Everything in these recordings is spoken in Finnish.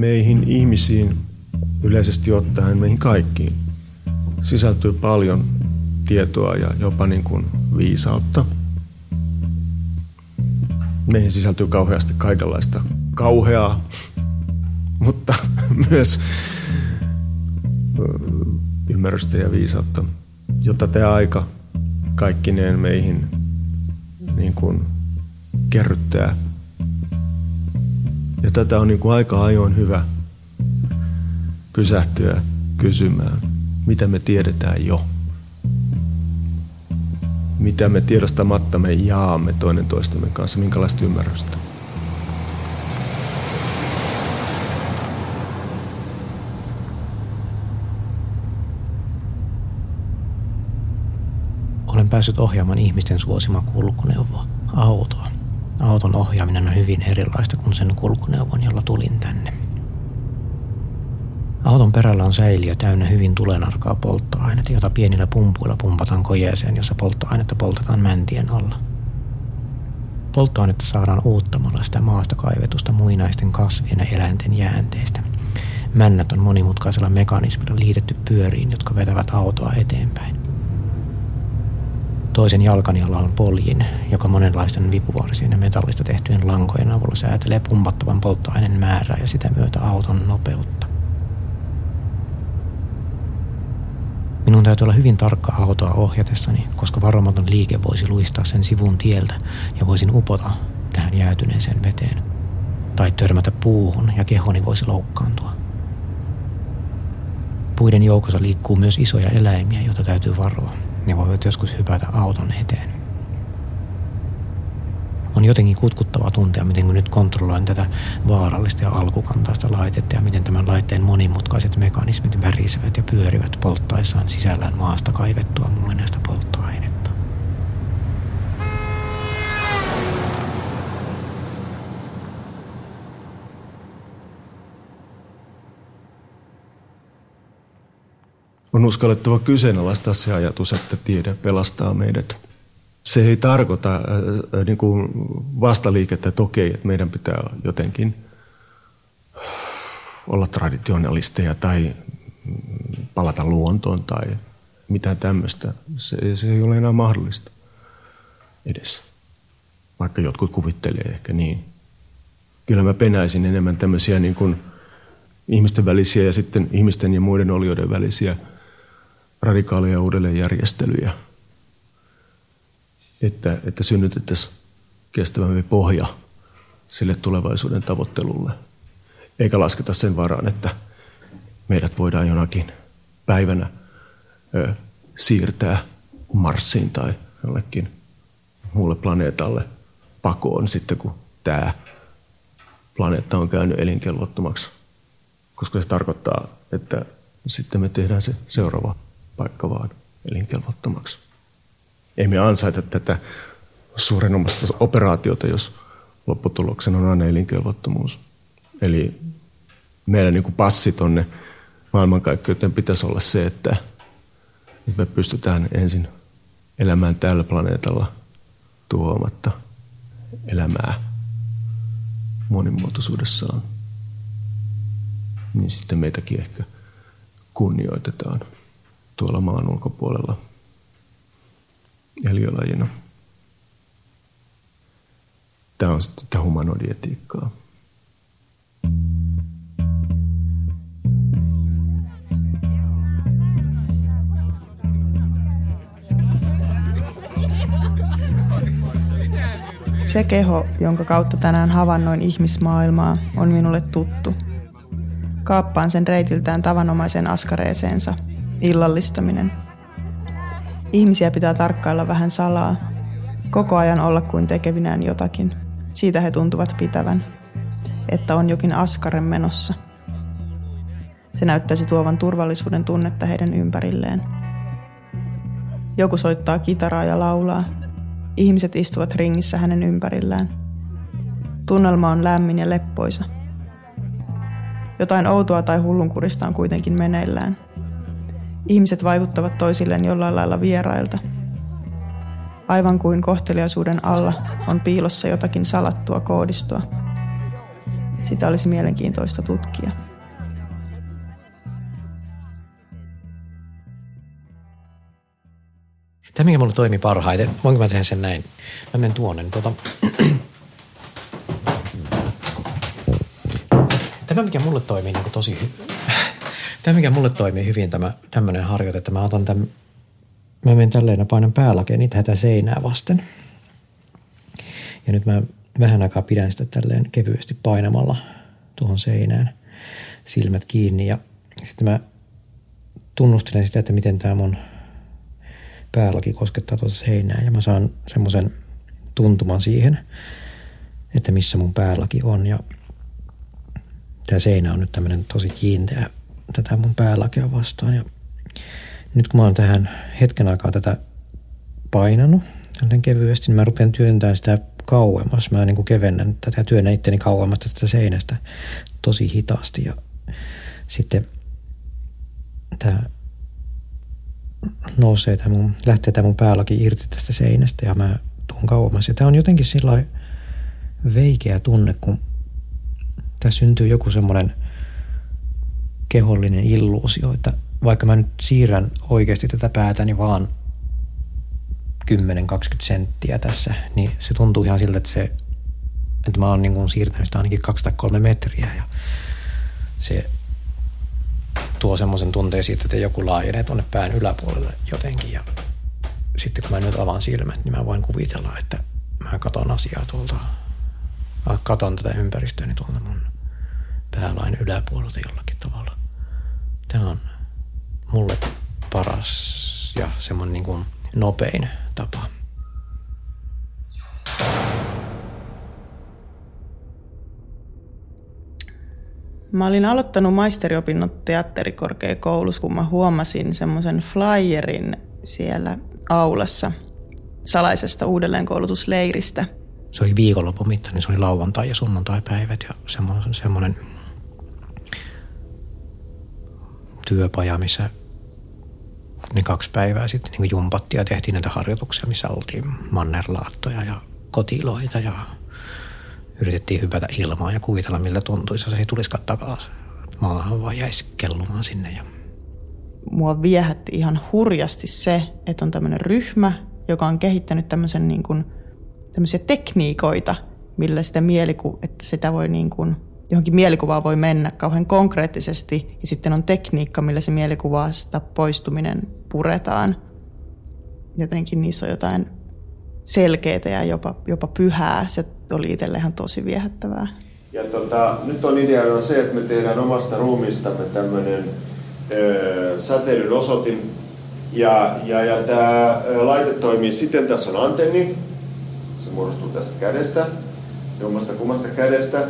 meihin ihmisiin, yleisesti ottaen meihin kaikkiin, sisältyy paljon tietoa ja jopa niin kuin viisautta. Meihin sisältyy kauheasti kaikenlaista kauheaa, mutta myös ymmärrystä ja viisautta, jota tämä aika kaikkineen meihin niin kuin kerryttää. Ja tätä on niin kuin aika ajoin hyvä pysähtyä kysymään, mitä me tiedetään jo. Mitä me tiedostamatta me jaamme toinen toistemme kanssa, minkälaista ymmärrystä. Olen päässyt ohjaamaan ihmisten suosima kulkuneuvoa, autoa. Auton ohjaaminen on hyvin erilaista kuin sen kulkuneuvon, jolla tulin tänne. Auton perällä on säiliö täynnä hyvin tulenarkaa polttoainetta, jota pienillä pumpuilla pumpataan kojeeseen, jossa polttoainetta poltetaan mäntien alla. Polttoainetta saadaan uuttamalla sitä maasta kaivetusta muinaisten kasvien ja eläinten jäänteistä. Männät on monimutkaisella mekanismilla liitetty pyöriin, jotka vetävät autoa eteenpäin. Toisen jalkani alla poljin, joka monenlaisten vipuvarsien ja metallista tehtyjen lankojen avulla säätelee pumpattavan polttoaineen määrää ja sitä myötä auton nopeutta. Minun täytyy olla hyvin tarkka autoa ohjatessani, koska varomaton liike voisi luistaa sen sivun tieltä ja voisin upota tähän jäätyneeseen veteen. Tai törmätä puuhun ja kehoni voisi loukkaantua. Puiden joukossa liikkuu myös isoja eläimiä, joita täytyy varoa ne voivat joskus hypätä auton eteen. On jotenkin kutkuttava tuntea, miten kun nyt kontrolloin tätä vaarallista ja alkukantaista laitetta ja miten tämän laitteen monimutkaiset mekanismit värisevät ja pyörivät polttaessaan sisällään maasta kaivettua muinaista polttoainetta. On uskallettava kyseenalaistaa se ajatus, että tiede pelastaa meidät. Se ei tarkoita äh, niin kuin vastaliikettä, että okei, että meidän pitää jotenkin olla traditionalisteja tai palata luontoon tai mitään tämmöistä. Se, se ei ole enää mahdollista edes, vaikka jotkut kuvittelee ehkä niin. Kyllä mä penäisin enemmän tämmöisiä niin kuin ihmisten välisiä ja sitten ihmisten ja muiden olioiden välisiä – radikaaleja uudelleenjärjestelyjä, että, että synnytettäisiin kestävämpi pohja sille tulevaisuuden tavoittelulle. Eikä lasketa sen varaan, että meidät voidaan jonakin päivänä ö, siirtää Marsiin tai jollekin muulle planeetalle pakoon sitten, kun tämä planeetta on käynyt elinkelvottomaksi. Koska se tarkoittaa, että sitten me tehdään se seuraava paikka vaan elinkelvottomaksi. Ei me ansaita tätä suurenomasta operaatiota, jos lopputuloksena on aina elinkelvottomuus. Eli meidän niin passi tuonne maailmankaikkeuteen pitäisi olla se, että me pystytään ensin elämään tällä planeetalla tuhoamatta elämää monimuotoisuudessaan. Niin sitten meitäkin ehkä kunnioitetaan tuolla maan ulkopuolella eliölajina. Tämä on sitten sitä humanodietiikkaa. Se keho, jonka kautta tänään havainnoin ihmismaailmaa, on minulle tuttu. Kaappaan sen reitiltään tavanomaisen askareeseensa – illallistaminen. Ihmisiä pitää tarkkailla vähän salaa, koko ajan olla kuin tekevinään jotakin. Siitä he tuntuvat pitävän, että on jokin askaren menossa. Se näyttäisi tuovan turvallisuuden tunnetta heidän ympärilleen. Joku soittaa kitaraa ja laulaa. Ihmiset istuvat ringissä hänen ympärillään. Tunnelma on lämmin ja leppoisa. Jotain outoa tai hullunkurista on kuitenkin meneillään – Ihmiset vaikuttavat toisilleen jollain lailla vierailta. Aivan kuin kohteliaisuuden alla on piilossa jotakin salattua koodistoa. Sitä olisi mielenkiintoista tutkia. Tämä, mikä mulle toimi parhaiten, voinko mä tehdä sen näin? Mä menen tuonne. Niin tuota... Tämä, mikä mulle toimii niin tosi. Tämä, mikä mulle toimii hyvin, tämä tämmöinen harjoite, että mä otan tämän, mä menen tälleen ja painan päälakeen tätä seinää vasten. Ja nyt mä vähän aikaa pidän sitä tälleen kevyesti painamalla tuohon seinään silmät kiinni. Ja sitten mä tunnustelen sitä, että miten tämä mun päälaki koskettaa tuota seinää. Ja mä saan semmoisen tuntuman siihen, että missä mun päälaki on. Ja tämä seinä on nyt tämmöinen tosi kiinteä tätä mun päälakea vastaan ja nyt kun mä oon tähän hetken aikaa tätä painanut kevyesti, niin mä rupean työntämään sitä kauemmas. Mä niin kevennän tätä työnnä itteni kauemmas tästä seinästä tosi hitaasti ja sitten tämä nousee tämä mun, lähtee tämä mun päälläkin irti tästä seinästä ja mä tuun kauemmas. Ja tämä on jotenkin sillä veikeä tunne, kun tässä syntyy joku semmoinen kehollinen illuusio, että vaikka mä nyt siirrän oikeasti tätä päätäni vaan 10-20 senttiä tässä, niin se tuntuu ihan siltä, että, se, että mä oon niin siirtänyt sitä ainakin 2 tai 3 metriä ja se tuo semmoisen tunteen siitä, että joku laajenee tuonne pään yläpuolelle jotenkin ja sitten kun mä nyt avaan silmät, niin mä voin kuvitella, että mä katon asiaa tuolta, katon tätä ympäristöäni tuolta mun päälain yläpuolelta jollakin tavalla. Tämä on mulle paras ja semmoinen niin kuin nopein tapa. Mä olin aloittanut maisteriopinnot teatterikorkeakoulussa, kun mä huomasin semmoisen flyerin siellä aulassa salaisesta uudelleenkoulutusleiristä. Se oli viikonlopun mitta, niin se oli lauantai- ja sunnuntai-päivät ja semmoinen, semmoinen työpaja, missä niin kaksi päivää sitten niin jumpattiin ja tehtiin näitä harjoituksia, missä oltiin mannerlaattoja ja kotiloita ja yritettiin hypätä ilmaa ja kuvitella, miltä tuntuisi, jos ei tulisikaan takaisin. Maahan vaan jäisi kellumaan sinne. Ja... Mua viehätti ihan hurjasti se, että on tämmöinen ryhmä, joka on kehittänyt tämmöisen niin kuin, tämmöisiä tekniikoita, millä sitä mieliku, että sitä voi niin kuin, johonkin mielikuvaan voi mennä kauhean konkreettisesti ja sitten on tekniikka, millä se mielikuvasta poistuminen puretaan. Jotenkin niissä on jotain selkeää ja jopa, jopa pyhää. Se oli itselle ihan tosi viehättävää. Ja tota, nyt on ideana se, että me tehdään omasta ruumistamme tämmöinen säteilyn osoitin. Ja, ja, ja tämä laite toimii siten, tässä on antenni, se muodostuu tästä kädestä, jommasta kummasta kädestä.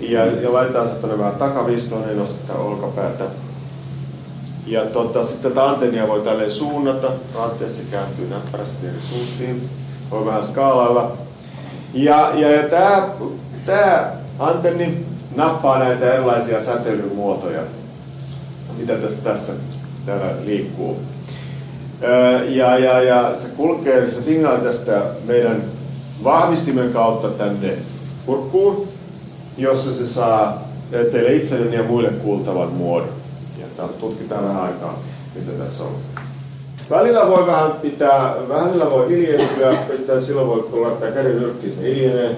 Ja, ja laitetaan tuonne vähän takavistoon, niin nostetaan olkapäätä. Ja tota, sitten tätä antennia voi tälleen suunnata, ranteessa kääntyy näppärästi eri suuntiin. Voi vähän skaalailla. Ja, ja, ja tämä, tämä antenni nappaa näitä erilaisia säteilymuotoja, mitä tässä, tässä täällä liikkuu. Ja, ja, ja se kulkee se signaali tästä meidän vahvistimen kautta tänne kurkkuun, jossa se saa teille itselleni ja muille kuultavan muodon. Ja tutkitaan vähän aikaa, mitä tässä on. Välillä voi vähän pitää, välillä voi hiljentyä, pistää silloin voi, kun laittaa käden nyrkkiin, se hiljenee.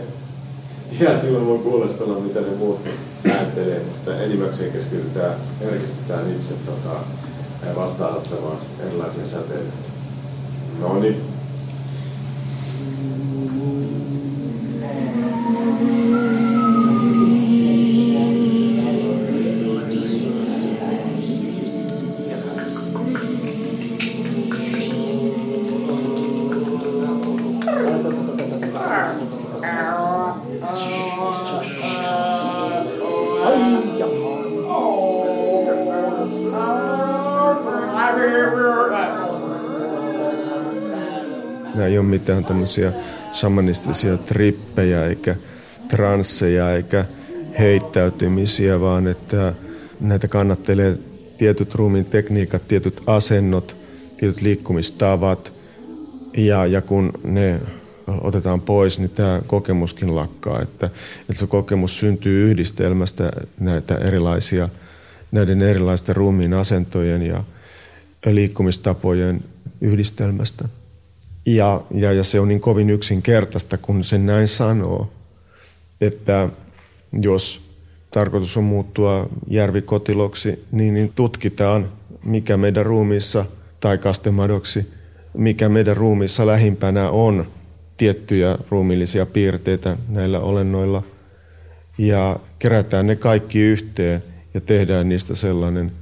Ja silloin voi kuulostella, mitä ne muut ajattelee, mutta enimmäkseen keskitytään, herkistetään itse tota, vastaanottamaan erilaisia säteitä. No niin. Mitään tämmöisiä shamanistisia trippejä eikä transseja eikä heittäytymisiä, vaan että näitä kannattelee tietyt ruumiin tekniikat, tietyt asennot, tietyt liikkumistavat. Ja, ja kun ne otetaan pois, niin tämä kokemuskin lakkaa. Että, että se kokemus syntyy yhdistelmästä näitä erilaisia, näiden erilaisten ruumiin asentojen ja liikkumistapojen yhdistelmästä. Ja, ja, ja se on niin kovin yksinkertaista, kun sen näin sanoo, että jos tarkoitus on muuttua järvikotiloksi, niin, niin tutkitaan, mikä meidän ruumiissa, tai kastemadoksi, mikä meidän ruumiissa lähimpänä on tiettyjä ruumiillisia piirteitä näillä olennoilla. Ja kerätään ne kaikki yhteen ja tehdään niistä sellainen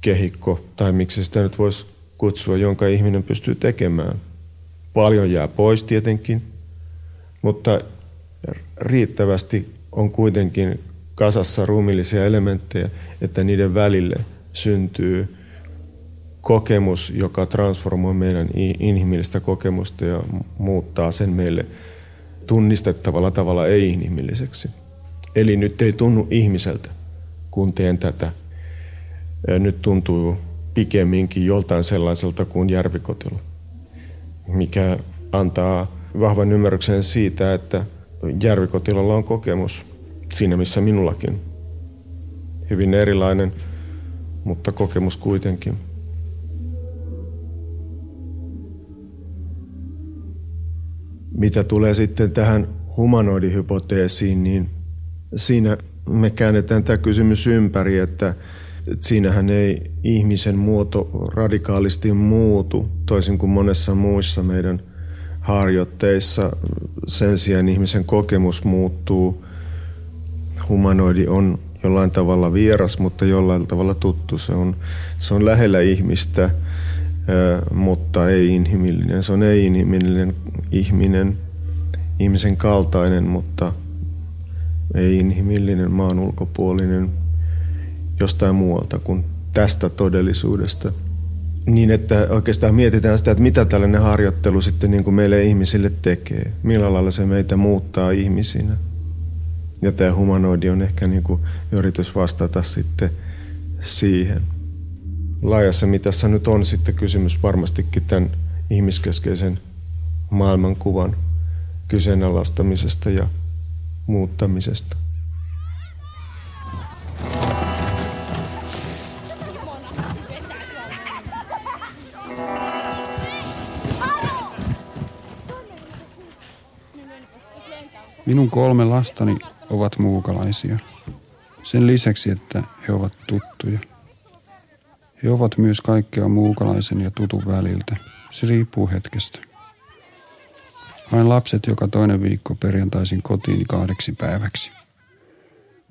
kehikko, tai miksi sitä nyt voisi kutsua, jonka ihminen pystyy tekemään. Paljon jää pois tietenkin, mutta riittävästi on kuitenkin kasassa ruumillisia elementtejä, että niiden välille syntyy kokemus, joka transformoi meidän inhimillistä kokemusta ja muuttaa sen meille tunnistettavalla tavalla ei-inhimilliseksi. Eli nyt ei tunnu ihmiseltä, kun teen tätä. Nyt tuntuu pikemminkin joltain sellaiselta kuin järvikotilo, mikä antaa vahvan ymmärryksen siitä, että järvikotilolla on kokemus siinä missä minullakin. Hyvin erilainen, mutta kokemus kuitenkin. Mitä tulee sitten tähän humanoidihypoteesiin, niin siinä me käännetään tämä kysymys ympäri, että, että siinähän ei ihmisen muoto radikaalisti muutu, toisin kuin monessa muissa meidän harjoitteissa. Sen sijaan ihmisen kokemus muuttuu humanoidi on jollain tavalla vieras, mutta jollain tavalla tuttu. Se on, se on lähellä ihmistä, mutta ei inhimillinen. Se on ei-inhimillinen ihminen, ihmisen kaltainen, mutta ei inhimillinen, maan ulkopuolinen jostain muualta kuin tästä todellisuudesta. Niin, että oikeastaan mietitään sitä, että mitä tällainen harjoittelu sitten niin kuin meille ihmisille tekee. Millä lailla se meitä muuttaa ihmisinä. Ja tämä humanoidi on ehkä niin kuin yritys vastata sitten siihen. Laajassa mitassa nyt on sitten kysymys varmastikin tämän ihmiskeskeisen maailmankuvan kyseenalaistamisesta ja muuttamisesta. Minun kolme lastani ovat muukalaisia. Sen lisäksi, että he ovat tuttuja. He ovat myös kaikkea muukalaisen ja tutun väliltä. Se riippuu hetkestä. Hain lapset joka toinen viikko perjantaisin kotiin kahdeksi päiväksi.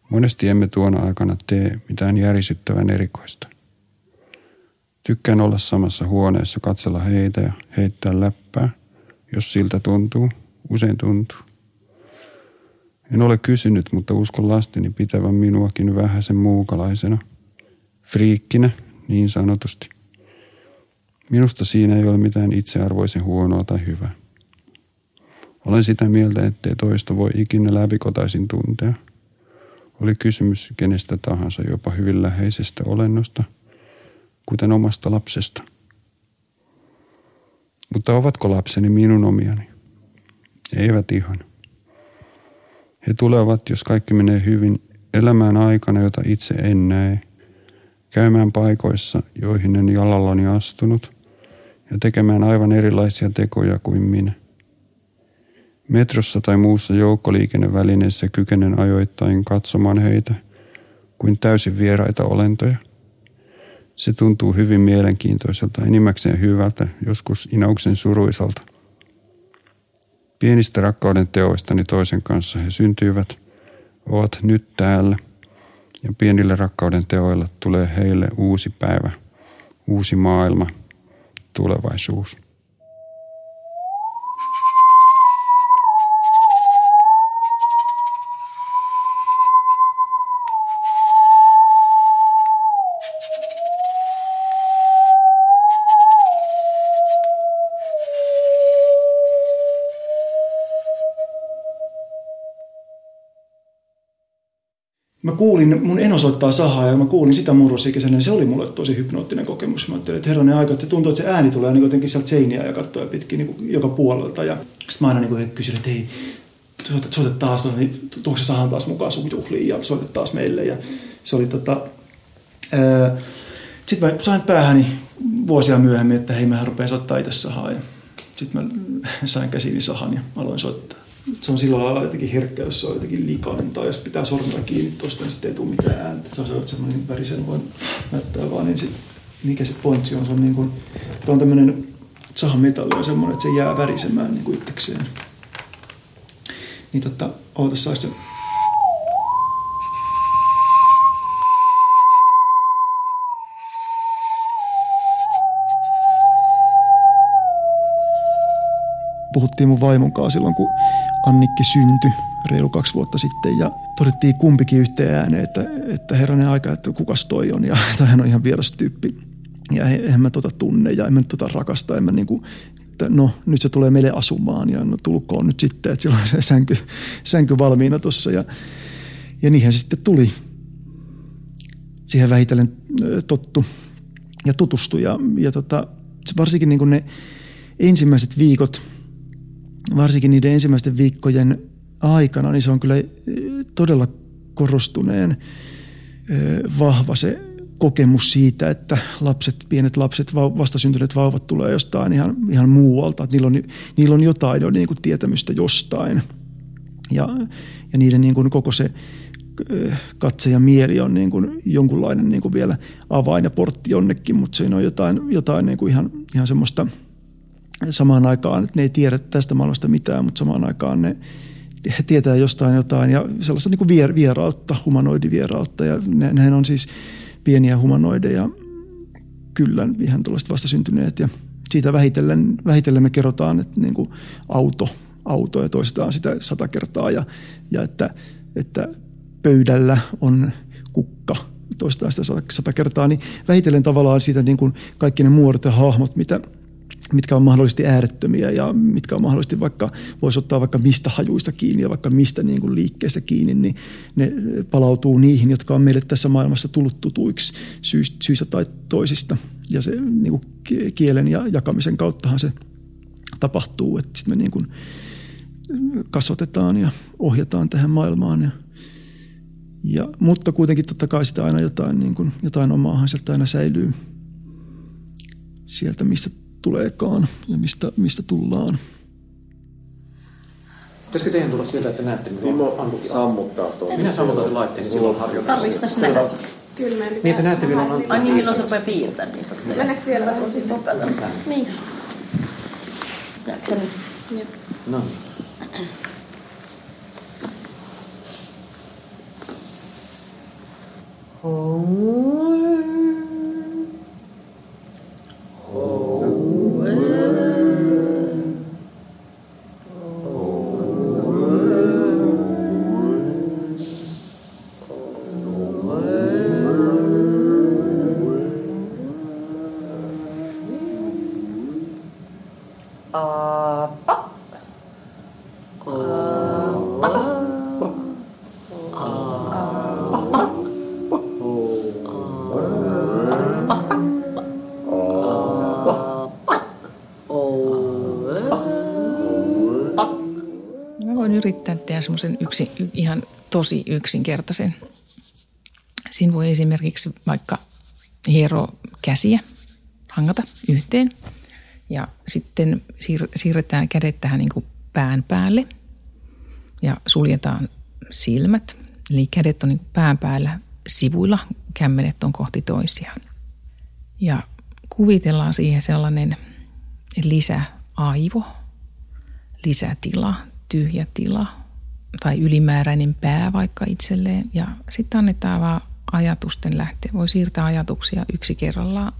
Monesti emme tuona aikana tee mitään järisyttävän erikoista. Tykkään olla samassa huoneessa, katsella heitä ja heittää läppää, jos siltä tuntuu. Usein tuntuu. En ole kysynyt, mutta uskon lasteni pitävän minuakin vähäisen muukalaisena. Friikkinä, niin sanotusti. Minusta siinä ei ole mitään itsearvoisen huonoa tai hyvää. Olen sitä mieltä, ettei toista voi ikinä läpikotaisin tuntea. Oli kysymys kenestä tahansa, jopa hyvin läheisestä olennosta, kuten omasta lapsesta. Mutta ovatko lapseni minun omiani? Eivät ihan. He tulevat, jos kaikki menee hyvin, elämään aikana, jota itse en näe, käymään paikoissa, joihin en jalallani astunut, ja tekemään aivan erilaisia tekoja kuin minä. Metrossa tai muussa joukkoliikennevälineessä kykenen ajoittain katsomaan heitä kuin täysin vieraita olentoja. Se tuntuu hyvin mielenkiintoiselta, enimmäkseen hyvältä, joskus inauksen suruisalta – Pienistä rakkauden teoistani toisen kanssa he syntyivät, ovat nyt täällä ja pienillä rakkauden teoilla tulee heille uusi päivä, uusi maailma, tulevaisuus. Mä kuulin, mun eno soittaa sahaa ja mä kuulin sitä murrosikäisenä, niin se oli mulle tosi hypnoottinen kokemus. Mä ajattelin, että herranen aika, että se tuntuu, että se ääni tulee niin jotenkin sieltä seiniä ja kattoja pitkin niin joka puolelta. Ja sitten mä aina niin kysyin, että hei, soita, soita taas, niin tuoksi sahan taas mukaan sun juhliin ja soita taas meille. Ja se oli tota, sitten mä sain päähäni vuosia myöhemmin, että hei mä rupean soittaa itse sahaa. Ja sitten mä sain käsiini sahan ja aloin soittaa se on silloin lailla jotenkin herkkä, jos se on jotenkin likainen tai jos pitää sormella kiinni tuosta, niin sitten ei tule mitään ääntä. Se on semmoinen värisen voin näyttää vaan, niin sit, mikä se pointsi on, se on niin kuin, tämä on tämmöinen sahametalli on semmoinen, että se jää värisemään niin kuin itsekseen. Niin tota, ootas saisi se puhuttiin mun vaimon kanssa silloin, kun Annikki syntyi reilu kaksi vuotta sitten ja todettiin kumpikin yhteen ääneen, että, että herranen aika, että kukas toi on ja tai hän on ihan vieras tyyppi. Ja en mä tota tunne ja en mä tota rakasta, en mä niinku, että no nyt se tulee meille asumaan ja no tulkoon nyt sitten, että silloin se sänky, sänky valmiina tuossa ja, ja niinhän se sitten tuli. Siihen vähitellen tottu ja tutustui ja, ja tota, varsinkin niin ne ensimmäiset viikot – varsinkin niiden ensimmäisten viikkojen aikana, niin se on kyllä eh, todella korostuneen eh, vahva se kokemus siitä, että lapset, pienet lapset, vastasyntyneet vauvat tulee jostain ihan, ihan muualta. Että niillä, on, niillä on jotain jo niin kuin tietämystä jostain. Ja, ja niiden niin kuin koko se eh, katse ja mieli on niin kuin jonkunlainen niin kuin vielä avain ja portti jonnekin, mutta siinä on jotain, jotain niin kuin ihan, ihan semmoista – samaan aikaan, että ne ei tiedä tästä maailmasta mitään, mutta samaan aikaan ne tietää jostain jotain ja sellaista niin kuin vierautta, humanoidivierautta ja ne, nehän on siis pieniä humanoideja, kyllä ihan tuollaiset vastasyntyneet. Ja siitä vähitellen, vähitellen me kerrotaan, että niin kuin auto, auto ja toistetaan sitä sata kertaa. Ja, ja että, että pöydällä on kukka, toistetaan sitä sata, sata kertaa, niin vähitellen tavallaan siitä niin kuin kaikki ne muodot ja hahmot, mitä – mitkä on mahdollisesti äärettömiä ja mitkä on mahdollisesti vaikka, voisi ottaa vaikka mistä hajuista kiinni ja vaikka mistä niin kuin liikkeestä kiinni, niin ne palautuu niihin, jotka on meille tässä maailmassa tullut tutuiksi syistä tai toisista. Ja se niin kuin kielen ja jakamisen kauttahan se tapahtuu, että sitten me niin kuin kasvatetaan ja ohjataan tähän maailmaan. Ja, ja, mutta kuitenkin totta kai sitä aina jotain, niin kuin, jotain omaahan sieltä aina säilyy sieltä, mistä tuleekaan ja mistä, mistä tullaan. Pitäisikö teidän tulla sieltä, että näette, milloin Timo sammuttaa tuon. Minä sammutan sen laitteen, niin silloin harjoitetaan. Tarvitsisi nähdä. Kyllä Niin, että näette milloin on... Ai niin, milloin se rupeaa piirtää niitä. Mennäänkö vielä tosi nopeasti? Niin. Jääkö nyt? Jep. No niin. Oh. Semmoisen yksi, ihan tosi yksinkertaisen. Siinä voi esimerkiksi vaikka hiero käsiä, hangata yhteen ja sitten siir- siirretään kädet tähän niin kuin pään päälle ja suljetaan silmät. Eli kädet on niin pään päällä sivuilla, kämmenet on kohti toisiaan. Ja kuvitellaan siihen sellainen lisäaivo, lisätila, tyhjä tila, tai ylimääräinen pää vaikka itselleen ja sitten annetaan vaan ajatusten lähteä. Voi siirtää ajatuksia yksi kerrallaan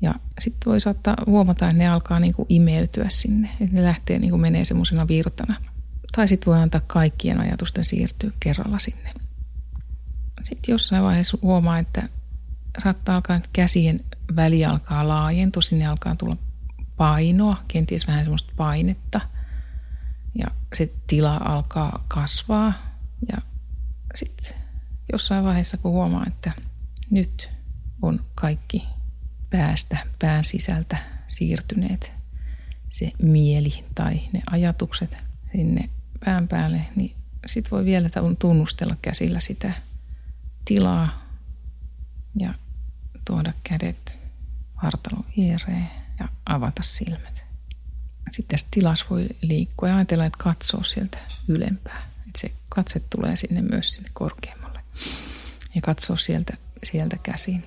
ja sitten voi saattaa huomata, että ne alkaa niinku imeytyä sinne, että ne lähtee niinku menee semmoisena virtana. Tai sitten voi antaa kaikkien ajatusten siirtyä kerralla sinne. Sitten jossain vaiheessa huomaa, että saattaa alkaa, että käsien väli alkaa laajentua, sinne alkaa tulla painoa, kenties vähän semmoista painetta – ja sitten tila alkaa kasvaa ja sitten jossain vaiheessa, kun huomaa, että nyt on kaikki päästä, pään sisältä siirtyneet se mieli tai ne ajatukset sinne pään päälle, niin sitten voi vielä tunnustella käsillä sitä tilaa ja tuoda kädet vartalon viereen ja avata silmät. Sitten tilassa voi liikkua ja ajatella, että katsoo sieltä ylempää. Että se katse tulee sinne myös sinne korkeammalle. Ja katsoo sieltä, sieltä käsin.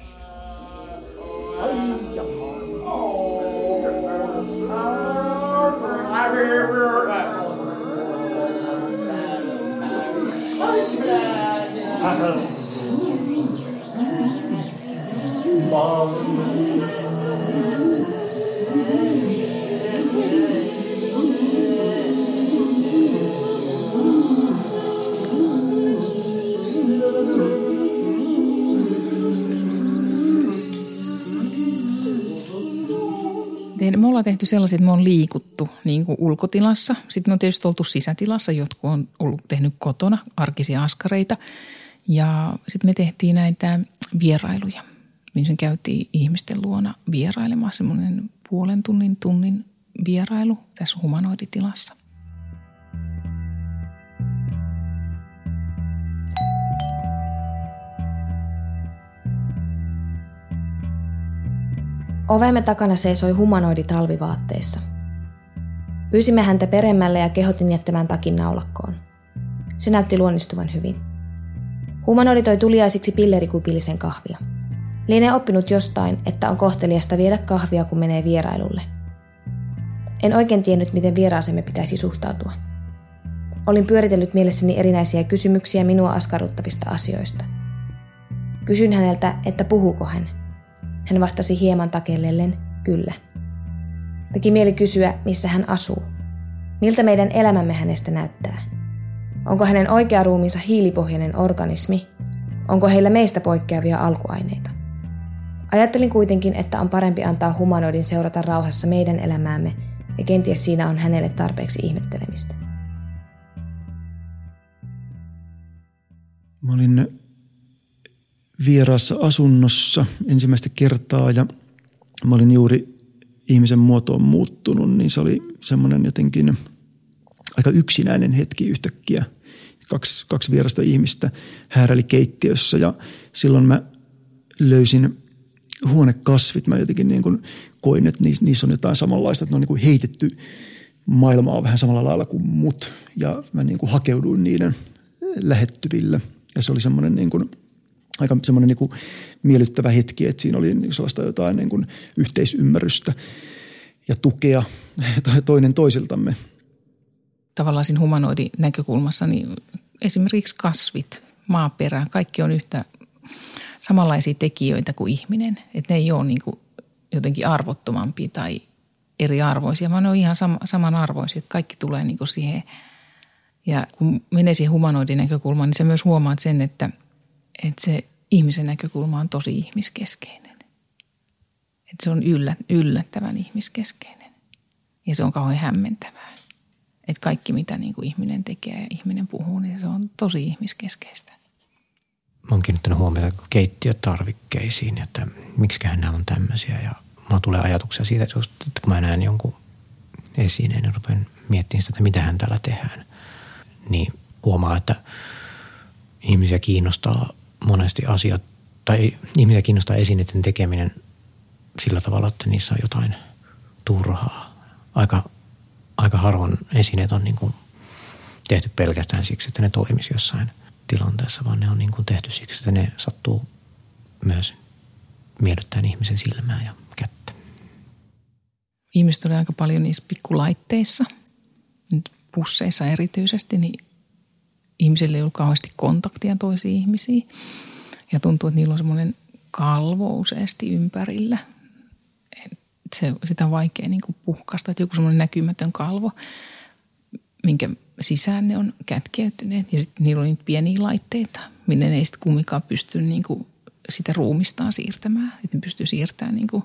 Me ollaan tehty sellaisia, että me on liikuttu niin kuin ulkotilassa. Sitten me on tietysti oltu sisätilassa, jotkut on ollut tehnyt kotona arkisia askareita. Ja sitten me tehtiin näitä vierailuja, missä käytiin ihmisten luona vierailemaan semmoinen puolen tunnin, tunnin vierailu tässä humanoiditilassa. Ovemme takana seisoi humanoidi talvivaatteissa. Pyysimme häntä peremmälle ja kehotin jättämään takin naulakkoon. Se näytti luonnistuvan hyvin. Humanoidi toi tuliaisiksi pillerikupillisen kahvia. Lienee oppinut jostain, että on kohteliasta viedä kahvia, kun menee vierailulle. En oikein tiennyt, miten vieraasemme pitäisi suhtautua. Olin pyöritellyt mielessäni erinäisiä kysymyksiä minua askarruttavista asioista. Kysyin häneltä, että puhuuko hän – hän vastasi hieman takellellen, kyllä. Teki mieli kysyä, missä hän asuu. Miltä meidän elämämme hänestä näyttää? Onko hänen oikea ruumiinsa hiilipohjainen organismi? Onko heillä meistä poikkeavia alkuaineita? Ajattelin kuitenkin, että on parempi antaa humanoidin seurata rauhassa meidän elämäämme ja kenties siinä on hänelle tarpeeksi ihmettelemistä. Mä olin vieraassa asunnossa ensimmäistä kertaa ja mä olin juuri ihmisen muotoon muuttunut, niin se oli semmoinen jotenkin aika yksinäinen hetki yhtäkkiä. Kaksi, kaksi vierasta ihmistä hääräili keittiössä ja silloin mä löysin huonekasvit. Mä jotenkin niin kuin koin, että niissä on jotain samanlaista, että ne on niin kuin heitetty maailmaa vähän samalla lailla kuin mut. Ja mä niin kuin hakeuduin niiden lähettyville. Ja se oli semmoinen niin kuin – aika semmoinen niin miellyttävä hetki, että siinä oli niin sellaista jotain niin kuin yhteisymmärrystä ja tukea toinen toisiltamme. Tavallaan siinä humanoidin näkökulmassa niin esimerkiksi kasvit, maaperä, kaikki on yhtä samanlaisia tekijöitä kuin ihminen. Että ne ei ole niin kuin jotenkin arvottomampia tai eriarvoisia, vaan ne on ihan sam- samanarvoisia. Että kaikki tulee niin kuin siihen. Ja kun menee siihen humanoidin näkökulmaan, niin sä myös huomaat sen, että – että se ihmisen näkökulma on tosi ihmiskeskeinen. Että se on yllä, yllättävän ihmiskeskeinen. Ja se on kauhean hämmentävää. Että kaikki mitä niin kuin ihminen tekee ja ihminen puhuu, niin se on tosi ihmiskeskeistä. Mä oon kiinnittänyt huomiota keittiötarvikkeisiin, että miksiköhän nämä on tämmöisiä. Ja mulla tulee ajatuksia siitä, että kun mä näen jonkun esineen, niin rupean miettimään sitä, että mitä hän täällä tehdään. Niin huomaa, että ihmisiä kiinnostaa monesti asiat, tai ihmisiä kiinnostaa esineiden tekeminen sillä tavalla, että niissä on jotain turhaa. Aika, aika harvoin esineet on niin kuin tehty pelkästään siksi, että ne toimisi jossain tilanteessa, vaan ne on niin kuin tehty siksi, että ne sattuu myös miellyttämään ihmisen silmää ja kättä. Ihmiset oli aika paljon niissä pikkulaitteissa, nyt pusseissa erityisesti, niin ihmisille ei ollut kauheasti kontaktia toisiin ihmisiin. Ja tuntuu, että niillä on semmoinen kalvo useasti ympärillä. Se, sitä on vaikea niin kuin puhkasta, että joku semmoinen näkymätön kalvo, minkä sisään ne on kätkeytyneet. Ja sitten niillä on niitä pieniä laitteita, minne ne ei sitten kumminkaan pysty niin kuin sitä ruumistaan siirtämään. Että ne pystyy siirtämään niin kuin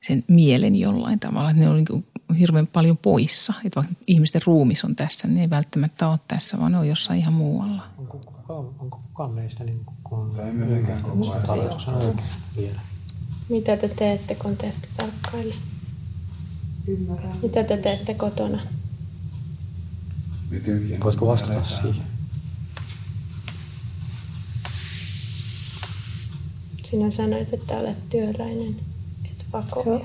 sen mielen jollain tavalla. Että ne on niin kuin hirveän paljon poissa. Että vaikka ihmisten ruumis on tässä, niin ei välttämättä ole tässä, vaan ne on jossain ihan muualla. Onko kukaan, onko kukaan meistä niin kuin vielä? Mitä te teette, kun teette tarkkaille? Ymmärrän. Mitä te teette kotona? Voitko vastata siihen? Sinä sanoit, että olet työläinen, pakoja.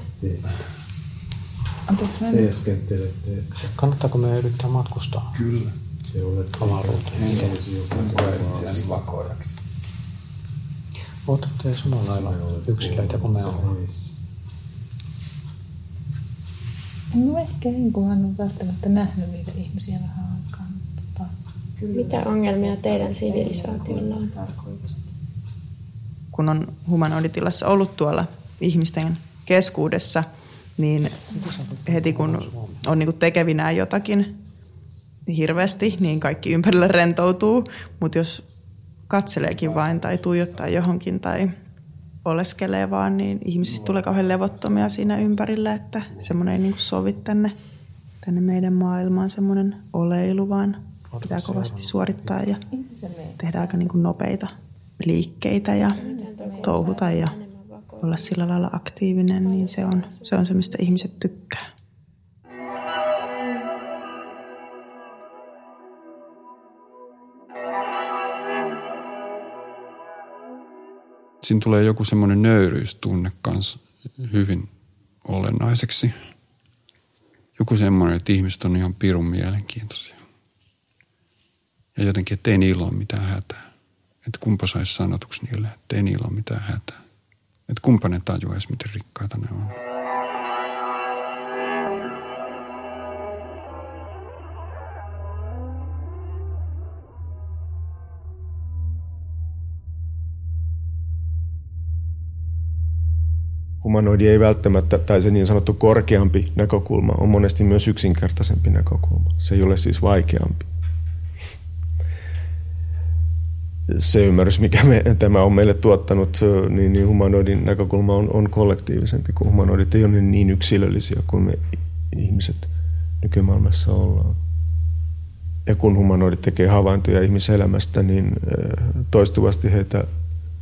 Anteeksi, mä Teeskentelette. Kannattaako me yrittää matkustaa? Kyllä. Te olette avaruuteen. hengellisyyden vakoiraksi. Oletteko te samalla lailla yksilöitä kuin me ollaan? No ehkä en, kun hän on välttämättä nähnyt niitä ihmisiä vähän aikaa. Tota, Mitä ongelmia teidän sivilisaatiolla on? Kun on humanoiditilassa ollut tuolla ihmisten keskuudessa, niin heti kun on niin tekevinään jotakin niin hirveästi, niin kaikki ympärillä rentoutuu. Mutta jos katseleekin vain tai tuijottaa johonkin tai oleskelee vaan, niin ihmisistä tulee kauhean levottomia siinä ympärillä, että semmoinen ei niin sovi tänne, tänne meidän maailmaan semmoinen oleilu, vaan pitää kovasti suorittaa ja tehdä aika niin kuin nopeita liikkeitä ja touhuta ja olla sillä lailla aktiivinen, niin se on se, on se mistä ihmiset tykkää. Siinä tulee joku semmoinen nöyryystunne kanssa hyvin olennaiseksi. Joku semmoinen, että ihmiset on ihan pirun mielenkiintoisia. Ja jotenkin, että ei niillä ole mitään hätää. Että kumpa saisi sanotuksi niille, että ei niillä ole mitään hätää. Että kumpa ne tajuaisi, miten rikkaita ne on. humanoidi ei välttämättä, tai se niin sanottu korkeampi näkökulma on monesti myös yksinkertaisempi näkökulma. Se ei ole siis vaikeampi. Se ymmärrys, mikä me, tämä on meille tuottanut, niin, niin humanoidin näkökulma on, on kollektiivisempi, kun humanoidit ei ole niin yksilöllisiä kuin me ihmiset nykymaailmassa ollaan. Ja kun humanoidit tekee havaintoja ihmiselämästä, niin toistuvasti heitä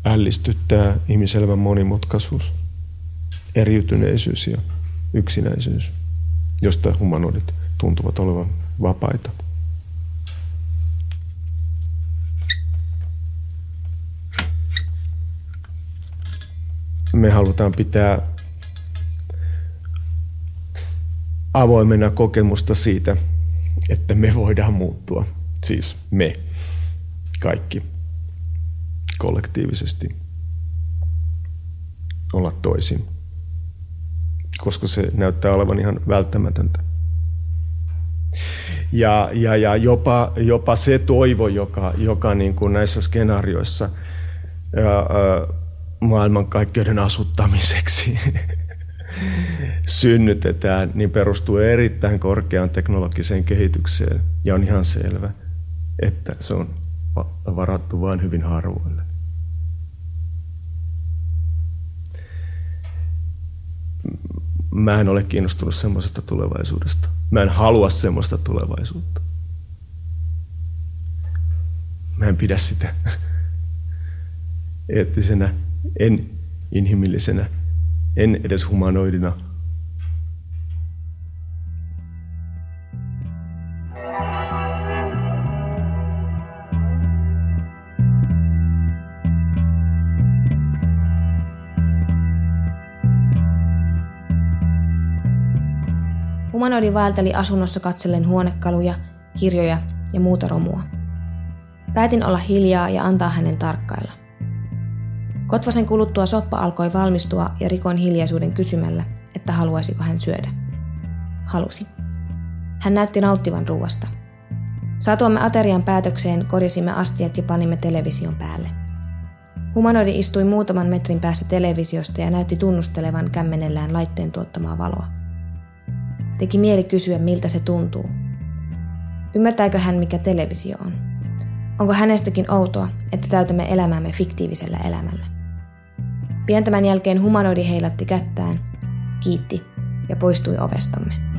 ällistyttää ihmiselämän monimutkaisuus – eriytyneisyys ja yksinäisyys, josta humanoidit tuntuvat olevan vapaita. Me halutaan pitää avoimena kokemusta siitä, että me voidaan muuttua. Siis me, kaikki, kollektiivisesti olla toisin koska se näyttää olevan ihan välttämätöntä. Ja, ja, ja jopa, jopa se toivo, joka, joka niin kuin näissä skenaarioissa ja, ä, maailmankaikkeuden asuttamiseksi synnytetään, niin perustuu erittäin korkeaan teknologiseen kehitykseen. Ja on ihan selvä, että se on varattu vain hyvin harvoille. mä en ole kiinnostunut semmoisesta tulevaisuudesta. Mä en halua semmoista tulevaisuutta. Mä en pidä sitä eettisenä, en inhimillisenä, en edes humanoidina – Humanoidi vaelteli asunnossa katsellen huonekaluja, kirjoja ja muuta romua. Päätin olla hiljaa ja antaa hänen tarkkailla. Kotvasen kuluttua soppa alkoi valmistua ja rikoin hiljaisuuden kysymällä, että haluaisiko hän syödä. Halusi. Hän näytti nauttivan ruuasta. Satuamme aterian päätökseen, korjasimme astiat ja panimme television päälle. Humanoidi istui muutaman metrin päässä televisiosta ja näytti tunnustelevan kämmenellään laitteen tuottamaa valoa. Teki mieli kysyä, miltä se tuntuu. Ymmärtääkö hän, mikä televisio on? Onko hänestäkin outoa, että täytämme elämäämme fiktiivisellä elämällä? Pian tämän jälkeen humanoidi heilatti kättään, kiitti ja poistui ovestamme.